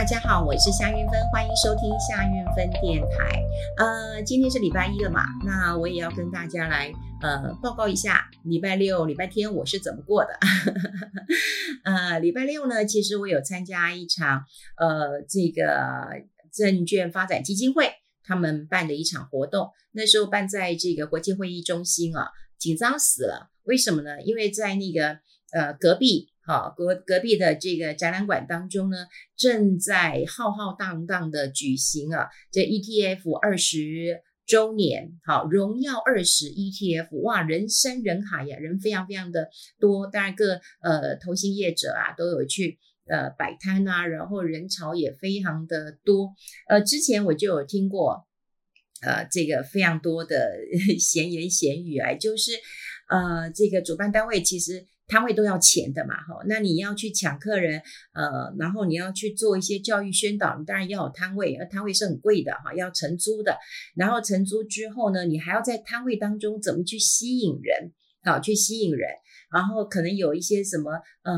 大家好，我是夏云芬，欢迎收听夏云芬电台。呃，今天是礼拜一了嘛，那我也要跟大家来呃报告一下礼拜六、礼拜天我是怎么过的。呃，礼拜六呢，其实我有参加一场呃这个证券发展基金会他们办的一场活动，那时候办在这个国际会议中心啊，紧张死了。为什么呢？因为在那个呃隔壁。好，隔隔壁的这个展览馆当中呢，正在浩浩荡荡的举行啊，这 ETF 二十周年，好，荣耀二十 ETF，哇，人山人海呀，人非常非常的多，当然各呃投行业者啊都有去呃摆摊啊，然后人潮也非常的多，呃，之前我就有听过，呃，这个非常多的 闲言闲语啊，就是呃，这个主办单位其实。摊位都要钱的嘛，哈，那你要去抢客人，呃，然后你要去做一些教育宣导，你当然要有摊位，而摊位是很贵的哈，要承租的，然后承租之后呢，你还要在摊位当中怎么去吸引人，好，去吸引人。然后可能有一些什么呃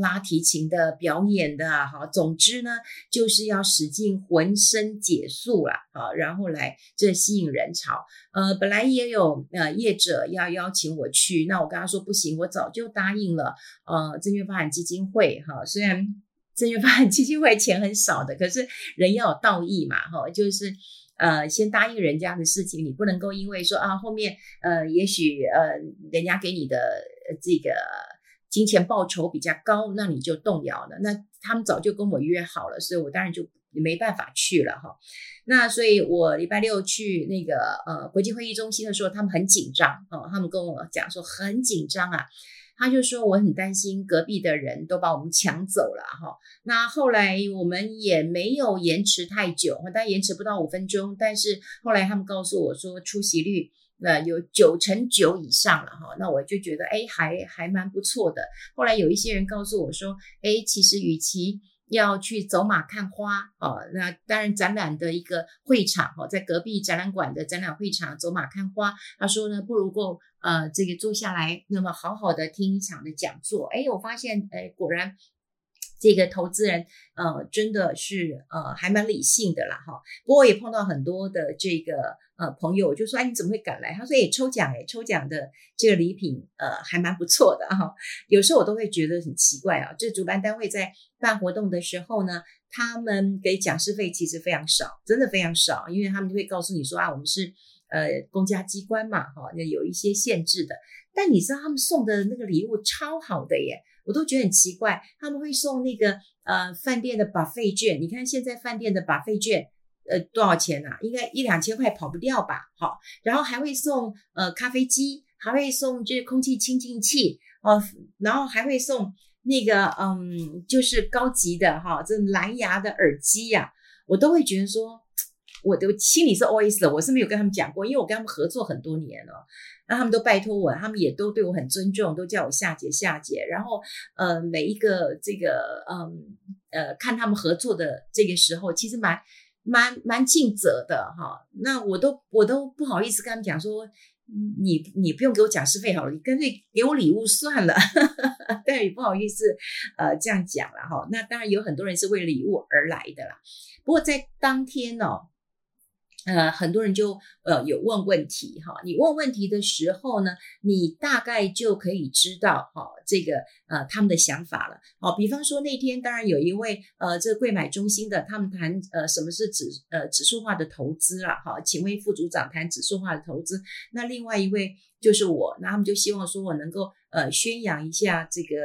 拉提琴的表演的哈，总之呢就是要使尽浑身解数了啊，然后来这吸引人潮。呃，本来也有呃业者要邀请我去，那我跟他说不行，我早就答应了。呃，证券发展基金会哈，虽然证券发展基金会钱很少的，可是人要有道义嘛哈，就是。呃，先答应人家的事情，你不能够因为说啊，后面呃，也许呃，人家给你的这个金钱报酬比较高，那你就动摇了。那他们早就跟我约好了，所以我当然就没办法去了哈。那所以我礼拜六去那个呃国际会议中心的时候，他们很紧张哦，他们跟我讲说很紧张啊。他就说我很担心隔壁的人都把我们抢走了哈。那后来我们也没有延迟太久，大概延迟不到五分钟。但是后来他们告诉我说出席率那有九成九以上了哈。那我就觉得哎还还蛮不错的。后来有一些人告诉我说，哎其实与其要去走马看花哦，那当然展览的一个会场哦，在隔壁展览馆的展览会场走马看花。他说呢，不如够呃这个坐下来，那么好好的听一场的讲座。哎，我发现哎果然。这个投资人，呃，真的是呃，还蛮理性的啦，哈。不过也碰到很多的这个呃朋友，就说，哎，你怎么会赶来？他说，哎，抽奖，哎，抽奖的这个礼品，呃，还蛮不错的哈。有时候我都会觉得很奇怪啊，这主办单位在办活动的时候呢，他们给讲师费其实非常少，真的非常少，因为他们就会告诉你说啊，我们是呃公家机关嘛，哈，那有一些限制的。但你知道他们送的那个礼物超好的耶。我都觉得很奇怪，他们会送那个呃饭店的 buffet 券，你看现在饭店的 buffet 券，呃多少钱啊？应该一两千块跑不掉吧？好，然后还会送呃咖啡机，还会送这空气清净器哦，然后还会送那个嗯，就是高级的哈，这蓝牙的耳机呀，我都会觉得说。我的心里是 always 的，我是没有跟他们讲过，因为我跟他们合作很多年了，那他们都拜托我，他们也都对我很尊重，都叫我夏姐夏姐。然后呃，每一个这个嗯呃，看他们合作的这个时候，其实蛮蛮蛮尽责的哈。那我都我都不好意思跟他们讲说，你你不用给我讲师费好了，你干脆给我礼物算了。但也不好意思呃这样讲了哈。那当然有很多人是为礼物而来的啦。不过在当天哦。呃，很多人就呃有问问题哈，你问问题的时候呢，你大概就可以知道哈，这个呃他们的想法了。好，比方说那天当然有一位呃这个柜买中心的，他们谈呃什么是指呃指数化的投资啦，哈，请位副组长谈指数化的投资。那另外一位就是我，那他们就希望说我能够呃宣扬一下这个。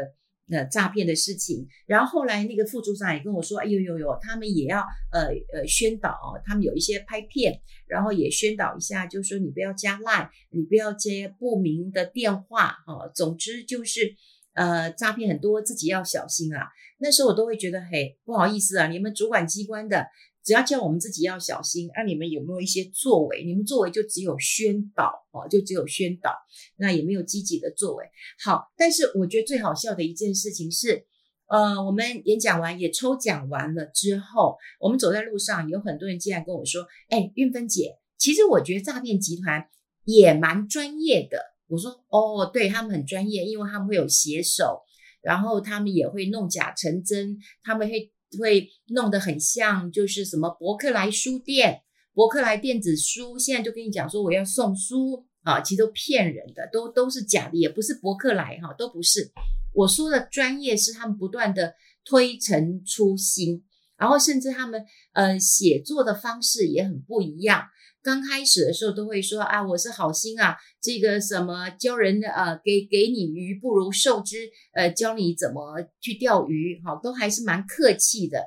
呃，诈骗的事情，然后后来那个副组长也跟我说，哎呦呦呦，他们也要呃呃宣导，他们有一些拍片，然后也宣导一下，就是说你不要加赖你不要接不明的电话，哈，总之就是呃诈骗很多，自己要小心啊。那时候我都会觉得，嘿，不好意思啊，你们主管机关的。只要叫我们自己要小心，那、你们有没有一些作为？你们作为就只有宣导哦，就只有宣导，那也没有积极的作为。好，但是我觉得最好笑的一件事情是，呃，我们演讲完也抽奖完了之后，我们走在路上，有很多人竟然跟我说：“哎，韵芬姐，其实我觉得诈骗集团也蛮专业的。”我说：“哦，对，他们很专业，因为他们会有写手，然后他们也会弄假成真，他们会。”会弄得很像，就是什么伯克莱书店、伯克莱电子书，现在就跟你讲说我要送书啊，其实都骗人的，都都是假的，也不是伯克莱哈，都不是。我说的专业是他们不断的推陈出新，然后甚至他们呃写作的方式也很不一样。刚开始的时候都会说啊，我是好心啊，这个什么教人的呃，给给你鱼不如授之，呃，教你怎么去钓鱼，哈，都还是蛮客气的。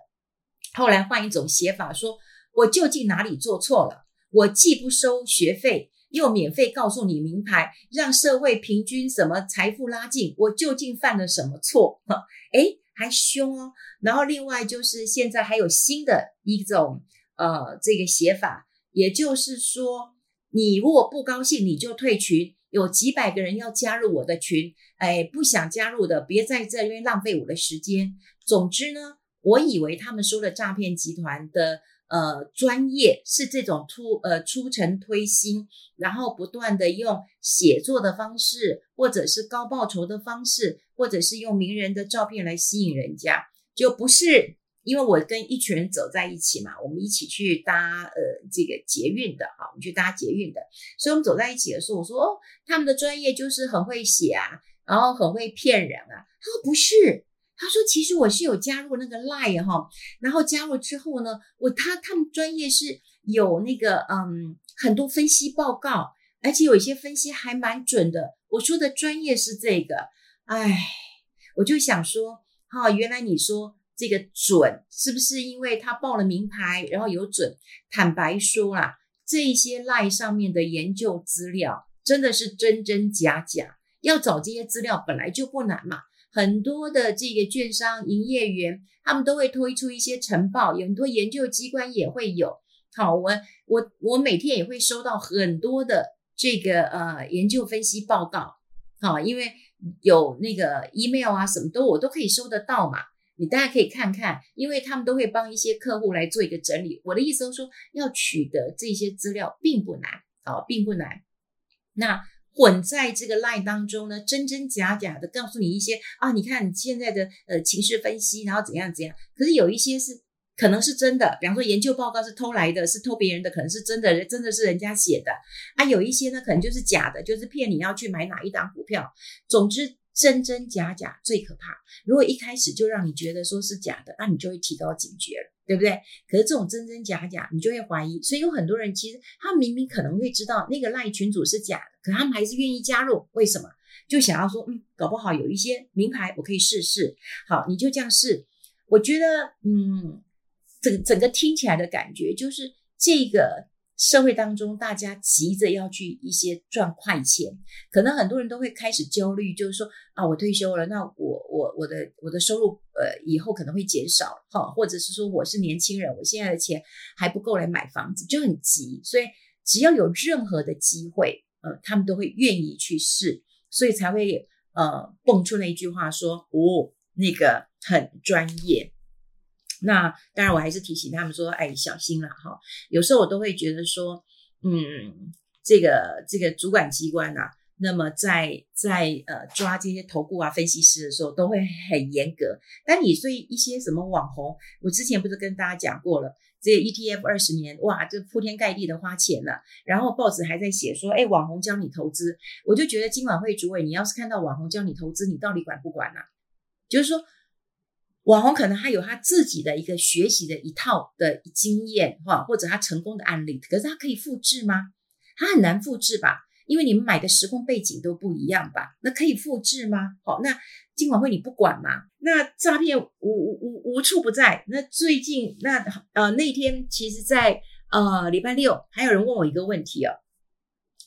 后来换一种写法说，说我究竟哪里做错了？我既不收学费，又免费告诉你名牌，让社会平均什么财富拉近，我究竟犯了什么错？哈，诶，还凶哦。然后另外就是现在还有新的一种呃这个写法。也就是说，你如果不高兴，你就退群。有几百个人要加入我的群，哎，不想加入的，别在这边浪费我的时间。总之呢，我以为他们说的诈骗集团的呃专业是这种出呃出城推新，然后不断的用写作的方式，或者是高报酬的方式，或者是用名人的照片来吸引人家，就不是。因为我跟一群人走在一起嘛，我们一起去搭呃这个捷运的啊，我们去搭捷运的，所以我们走在一起的时候，我说哦，他们的专业就是很会写啊，然后很会骗人啊。他说不是，他说其实我是有加入那个 lie 哈，然后加入之后呢，我他他们专业是有那个嗯很多分析报告，而且有一些分析还蛮准的。我说的专业是这个，哎，我就想说，哈，原来你说。这个准是不是因为他报了名牌，然后有准？坦白说啦，这些 LINE 上面的研究资料真的是真真假假。要找这些资料本来就不难嘛。很多的这个券商营业员他们都会推出一些晨报，有很多研究机关也会有。好，我我我每天也会收到很多的这个呃研究分析报告。好，因为有那个 email 啊什么都我都可以收得到嘛。你大家可以看看，因为他们都会帮一些客户来做一个整理。我的意思是说，要取得这些资料并不难啊，并不难。那混在这个 line 当中呢，真真假假的告诉你一些啊，你看你现在的呃情绪分析，然后怎样怎样。可是有一些是可能是真的，比方说研究报告是偷来的，是偷别人的，可能是真的，真的是人家写的啊。有一些呢，可能就是假的，就是骗你要去买哪一档股票。总之。真真假假最可怕。如果一开始就让你觉得说是假的，那你就会提高警觉了，对不对？可是这种真真假假，你就会怀疑。所以有很多人其实他明明可能会知道那个赖群主是假的，可他们还是愿意加入。为什么？就想要说，嗯，搞不好有一些名牌我可以试试。好，你就这样试。我觉得，嗯，整整个听起来的感觉就是这个。社会当中，大家急着要去一些赚快钱，可能很多人都会开始焦虑，就是说啊，我退休了，那我我我的我的收入呃以后可能会减少，哈，或者是说我是年轻人，我现在的钱还不够来买房子，就很急，所以只要有任何的机会，呃，他们都会愿意去试，所以才会呃蹦出那一句话说，哦，那个很专业。那当然，我还是提醒他们说，哎，小心了哈。有时候我都会觉得说，嗯，这个这个主管机关啊，那么在在呃抓这些投顾啊分析师的时候，都会很严格。但你对一些什么网红，我之前不是跟大家讲过了，这 ETF 二十年，哇，就铺天盖地的花钱了。然后报纸还在写说，哎，网红教你投资，我就觉得金管会主委，你要是看到网红教你投资，你到底管不管呢、啊？就是说。网红可能他有他自己的一个学习的一套的经验，哈，或者他成功的案例，可是他可以复制吗？他很难复制吧，因为你们买的时空背景都不一样吧？那可以复制吗？好，那金管会你不管吗？那诈骗无无无无处不在。那最近那呃那天，其实在呃礼拜六，还有人问我一个问题哦。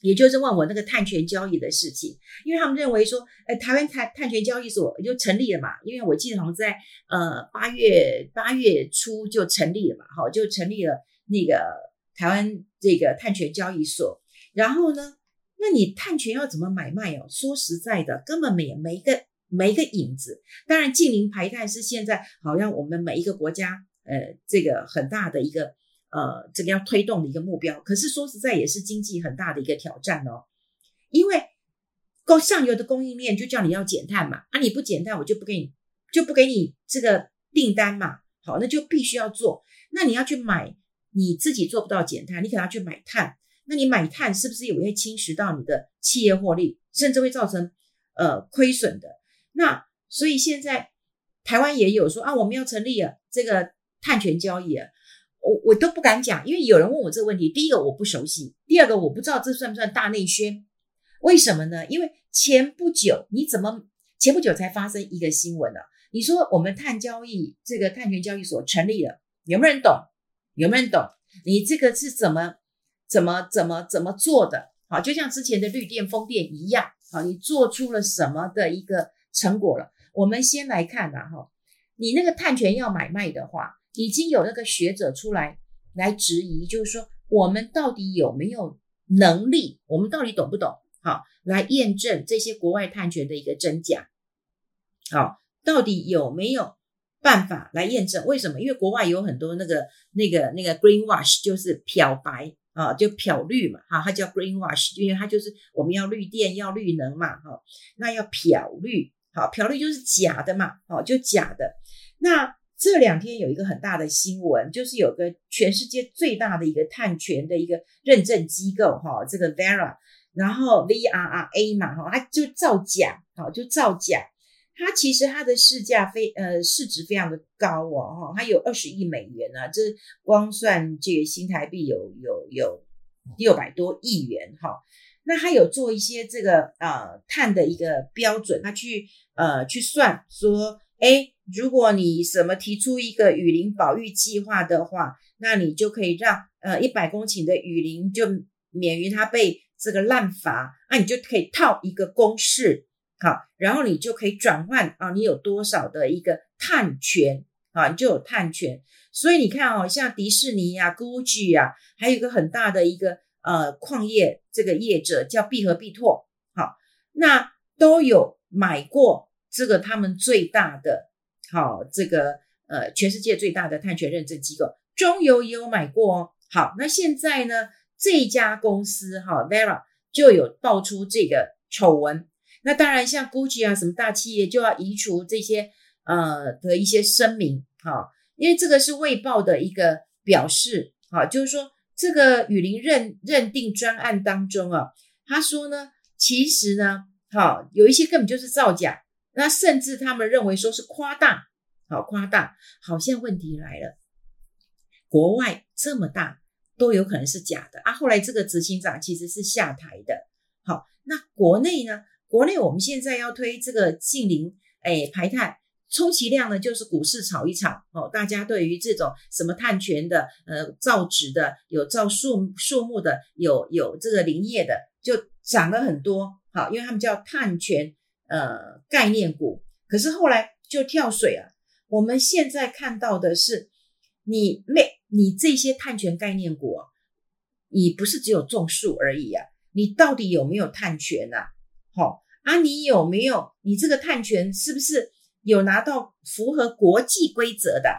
也就是问我那个碳权交易的事情，因为他们认为说，呃，台湾碳碳权交易所就成立了嘛，因为我记得好像在呃八月八月初就成立了嘛，好，就成立了那个台湾这个碳权交易所。然后呢，那你碳权要怎么买卖哦？说实在的，根本没没个没个影子。当然，净零排碳是现在好像我们每一个国家呃这个很大的一个。呃，这个要推动的一个目标，可是说实在也是经济很大的一个挑战哦，因为供上游的供应链就叫你要减碳嘛，啊你不减碳，我就不给你就不给你这个订单嘛，好，那就必须要做。那你要去买你自己做不到减碳，你可能要去买碳。那你买碳是不是也会侵蚀到你的企业获利，甚至会造成呃亏损的？那所以现在台湾也有说啊，我们要成立了这个碳权交易啊，我我都不敢讲，因为有人问我这个问题。第一个我不熟悉，第二个我不知道这算不算大内宣？为什么呢？因为前不久你怎么前不久才发生一个新闻呢、啊？你说我们碳交易这个碳权交易所成立了，有没有人懂？有没有人懂？你这个是怎么？怎么怎么怎么做的？好，就像之前的绿电、风电一样，好，你做出了什么的一个成果了？我们先来看呐，哈，你那个碳权要买卖的话，已经有那个学者出来来质疑，就是说我们到底有没有能力？我们到底懂不懂？好，来验证这些国外碳权的一个真假。好，到底有没有办法来验证？为什么？因为国外有很多那个那个那个 greenwash，就是漂白。啊，就漂绿嘛，哈，它叫 greenwash，因为它就是我们要绿电，要绿能嘛，哈，那要漂绿，好，漂绿就是假的嘛，哦，就假的。那这两天有一个很大的新闻，就是有个全世界最大的一个碳权的一个认证机构，哈，这个 Vera，然后 V R R A 嘛，哈，它就造假，好，就造假。它其实它的市价非呃市值非常的高哦，哈，它有二十亿美元啊，这光算这个新台币有有有六百多亿元哈。那它有做一些这个呃碳的一个标准，它去呃去算说，诶，如果你什么提出一个雨林保育计划的话，那你就可以让呃一百公顷的雨林就免于它被这个滥伐，那你就可以套一个公式。好，然后你就可以转换啊，你有多少的一个碳权啊，你就有碳权。所以你看哦，像迪士尼啊、Gucci 啊，还有一个很大的一个呃矿业这个业者叫必和必拓，好，那都有买过这个他们最大的好这个呃全世界最大的碳权认证机构，中油也有买过哦。好，那现在呢，这家公司哈 Vera 就有爆出这个丑闻。那当然，像 Gucci 啊，什么大企业就要移除这些呃的一些声明，哈，因为这个是卫报的一个表示，哈，就是说这个雨林认认定专案当中啊，他说呢，其实呢，好，有一些根本就是造假，那甚至他们认为说是夸大，好夸大，好像问题来了，国外这么大都有可能是假的啊，后来这个执行长其实是下台的，好，那国内呢？国内我们现在要推这个净零，哎，排碳，充其量呢就是股市炒一炒哦。大家对于这种什么碳权的，呃，造纸的，有造树树木的，有有这个林业的，就涨了很多。好，因为他们叫碳权呃概念股，可是后来就跳水啊。我们现在看到的是，你没你这些碳权概念股，你不是只有种树而已啊，你到底有没有碳权啊？好啊，你有没有？你这个碳权是不是有拿到符合国际规则的？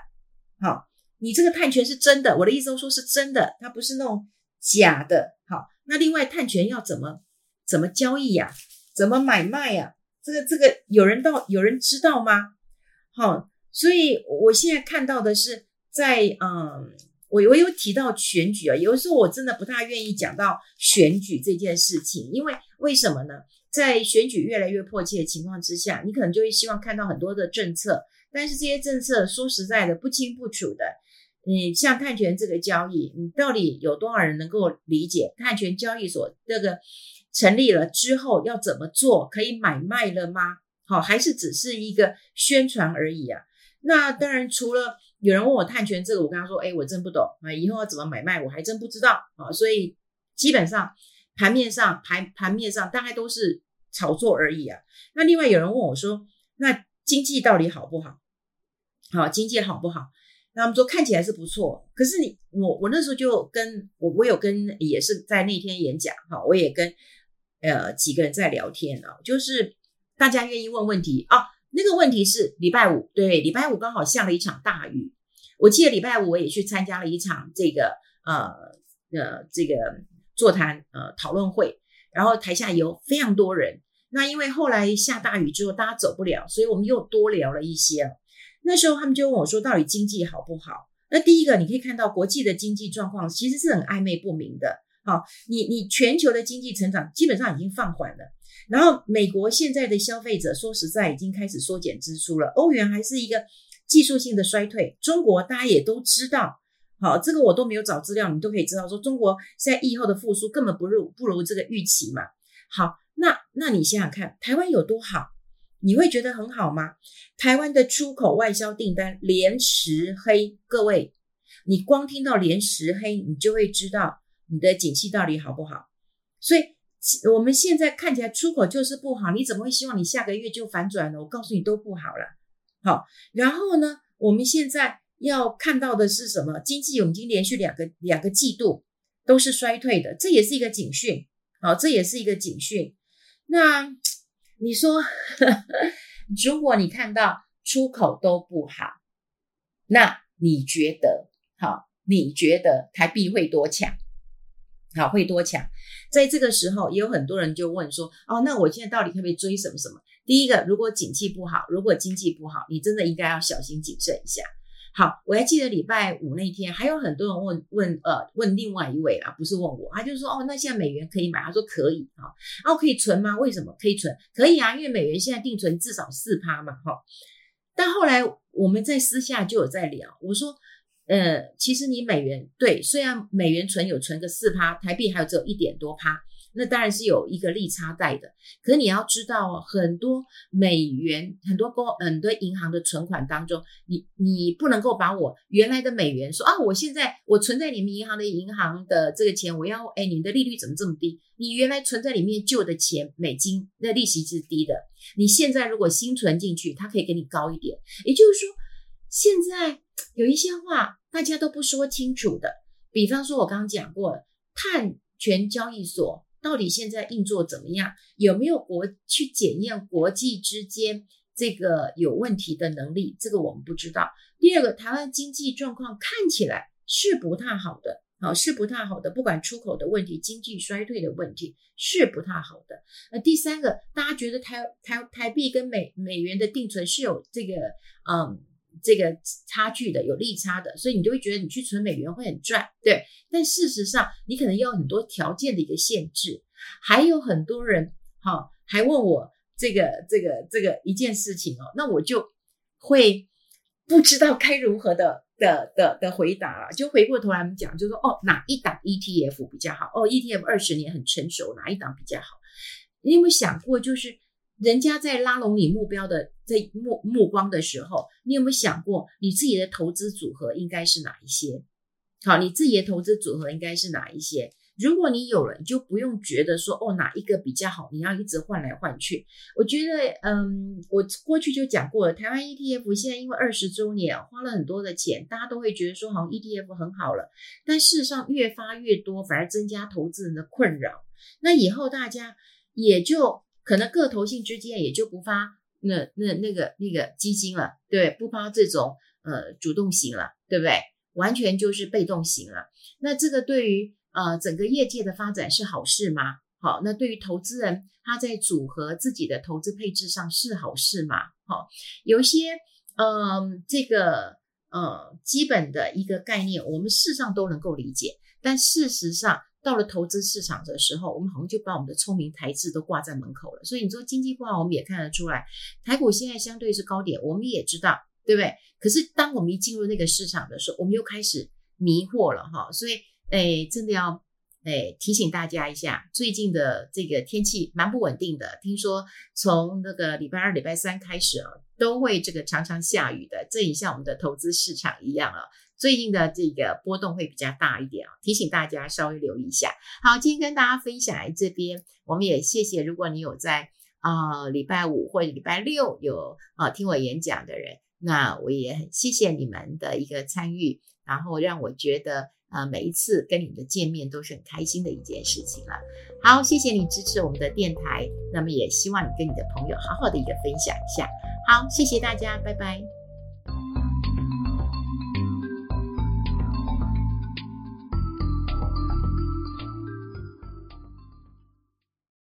好，你这个碳权是真的，我的意思说是真的，它不是那种假的。好，那另外碳权要怎么怎么交易呀？怎么买卖呀？这个这个有人到有人知道吗？好，所以我现在看到的是在嗯，我我有提到选举啊，有时候我真的不太愿意讲到选举这件事情，因为为什么呢？在选举越来越迫切的情况之下，你可能就会希望看到很多的政策，但是这些政策说实在的不清不楚的。你像碳权这个交易，你到底有多少人能够理解碳权交易所这个成立了之后要怎么做？可以买卖了吗？好，还是只是一个宣传而已啊？那当然，除了有人问我碳权这个，我跟他说，哎，我真不懂啊，以后要怎么买卖，我还真不知道啊。所以基本上。盘面上，盘盘面上大概都是炒作而已啊。那另外有人问我说：“那经济到底好不好？好，经济好不好？”那我们说看起来是不错。可是你我我那时候就跟我我有跟也是在那天演讲哈，我也跟呃几个人在聊天啊，就是大家愿意问问题啊。那个问题是礼拜五，对，礼拜五刚好下了一场大雨。我记得礼拜五我也去参加了一场这个呃呃这个。座谈呃讨论会，然后台下有非常多人。那因为后来下大雨之后，大家走不了，所以我们又多聊了一些。那时候他们就问我说，到底经济好不好？那第一个，你可以看到国际的经济状况其实是很暧昧不明的。好，你你全球的经济成长基本上已经放缓了，然后美国现在的消费者说实在已经开始缩减支出了，欧元还是一个技术性的衰退，中国大家也都知道，好，这个我都没有找资料，你都可以知道说中国在疫后的复苏根本不如不如这个预期嘛。好，那那你想想看，台湾有多好？你会觉得很好吗？台湾的出口外销订单连十黑，各位，你光听到连十黑，你就会知道你的景气到底好不好。所以我们现在看起来出口就是不好，你怎么会希望你下个月就反转呢？我告诉你都不好了。好，然后呢，我们现在要看到的是什么？经济已经连续两个两个季度都是衰退的，这也是一个警讯。好，这也是一个警讯。那。你说，如果你看到出口都不好，那你觉得好？你觉得台币会多强？好，会多强？在这个时候，也有很多人就问说：哦，那我现在到底可不可以追什么什么？第一个，如果景气不好，如果经济不好，你真的应该要小心谨慎一下。好，我还记得礼拜五那天，还有很多人问问呃问另外一位啊，不是问我，他就说哦，那现在美元可以买？他说可以啊，哦可以存吗？为什么可以存？可以啊，因为美元现在定存至少四趴嘛，哈。但后来我们在私下就有在聊，我说呃，其实你美元对，虽然美元存有存个四趴，台币还有只有一点多趴。那当然是有一个利差在的，可你要知道哦，很多美元、很多公、很多银行的存款当中，你你不能够把我原来的美元说啊，我现在我存在你们银行的银行的这个钱，我要哎，你们的利率怎么这么低？你原来存在里面旧的钱美金，那利息是低的，你现在如果新存进去，它可以给你高一点。也就是说，现在有一些话大家都不说清楚的，比方说我刚刚讲过了，碳权交易所。到底现在运作怎么样？有没有国去检验国际之间这个有问题的能力？这个我们不知道。第二个，台湾经济状况看起来是不太好的，好，是不太好的。不管出口的问题、经济衰退的问题是不太好的。那第三个，大家觉得台台台币跟美美元的定存是有这个嗯。这个差距的有利差的，所以你就会觉得你去存美元会很赚，对。但事实上，你可能要有很多条件的一个限制。还有很多人，哈、哦，还问我这个这个这个一件事情哦，那我就会不知道该如何的的的的回答了。就回过头来我们讲，就说哦，哪一档 ETF 比较好？哦，ETF 二十年很成熟，哪一档比较好？你有没有想过，就是？人家在拉拢你目标的这目目光的时候，你有没有想过你自己的投资组合应该是哪一些？好，你自己的投资组合应该是哪一些？如果你有了，你就不用觉得说哦，哪一个比较好，你要一直换来换去。我觉得，嗯，我过去就讲过了，台湾 ETF 现在因为二十周年花了很多的钱，大家都会觉得说好像 ETF 很好了，但事实上越发越多，反而增加投资人的困扰。那以后大家也就。可能个投信之间也就不发那那那个那个基金了，对，不发这种呃主动型了，对不对？完全就是被动型了。那这个对于呃整个业界的发展是好事吗？好，那对于投资人他在组合自己的投资配置上是好事吗？好，有一些嗯、呃、这个呃基本的一个概念，我们事实上都能够理解，但事实上。到了投资市场的时候，我们好像就把我们的聪明才智都挂在门口了。所以你说经济不好，我们也看得出来。台股现在相对是高点，我们也知道，对不对？可是当我们一进入那个市场的时候，我们又开始迷惑了哈。所以，哎，真的要哎提醒大家一下，最近的这个天气蛮不稳定的。听说从那个礼拜二、礼拜三开始啊，都会这个常常下雨的，这也像我们的投资市场一样啊。最近的这个波动会比较大一点啊，提醒大家稍微留意一下。好，今天跟大家分享来这边，我们也谢谢，如果你有在啊、呃、礼拜五或者礼拜六有啊、呃、听我演讲的人，那我也很谢谢你们的一个参与，然后让我觉得、呃、每一次跟你们的见面都是很开心的一件事情了。好，谢谢你支持我们的电台，那么也希望你跟你的朋友好好的一个分享一下。好，谢谢大家，拜拜。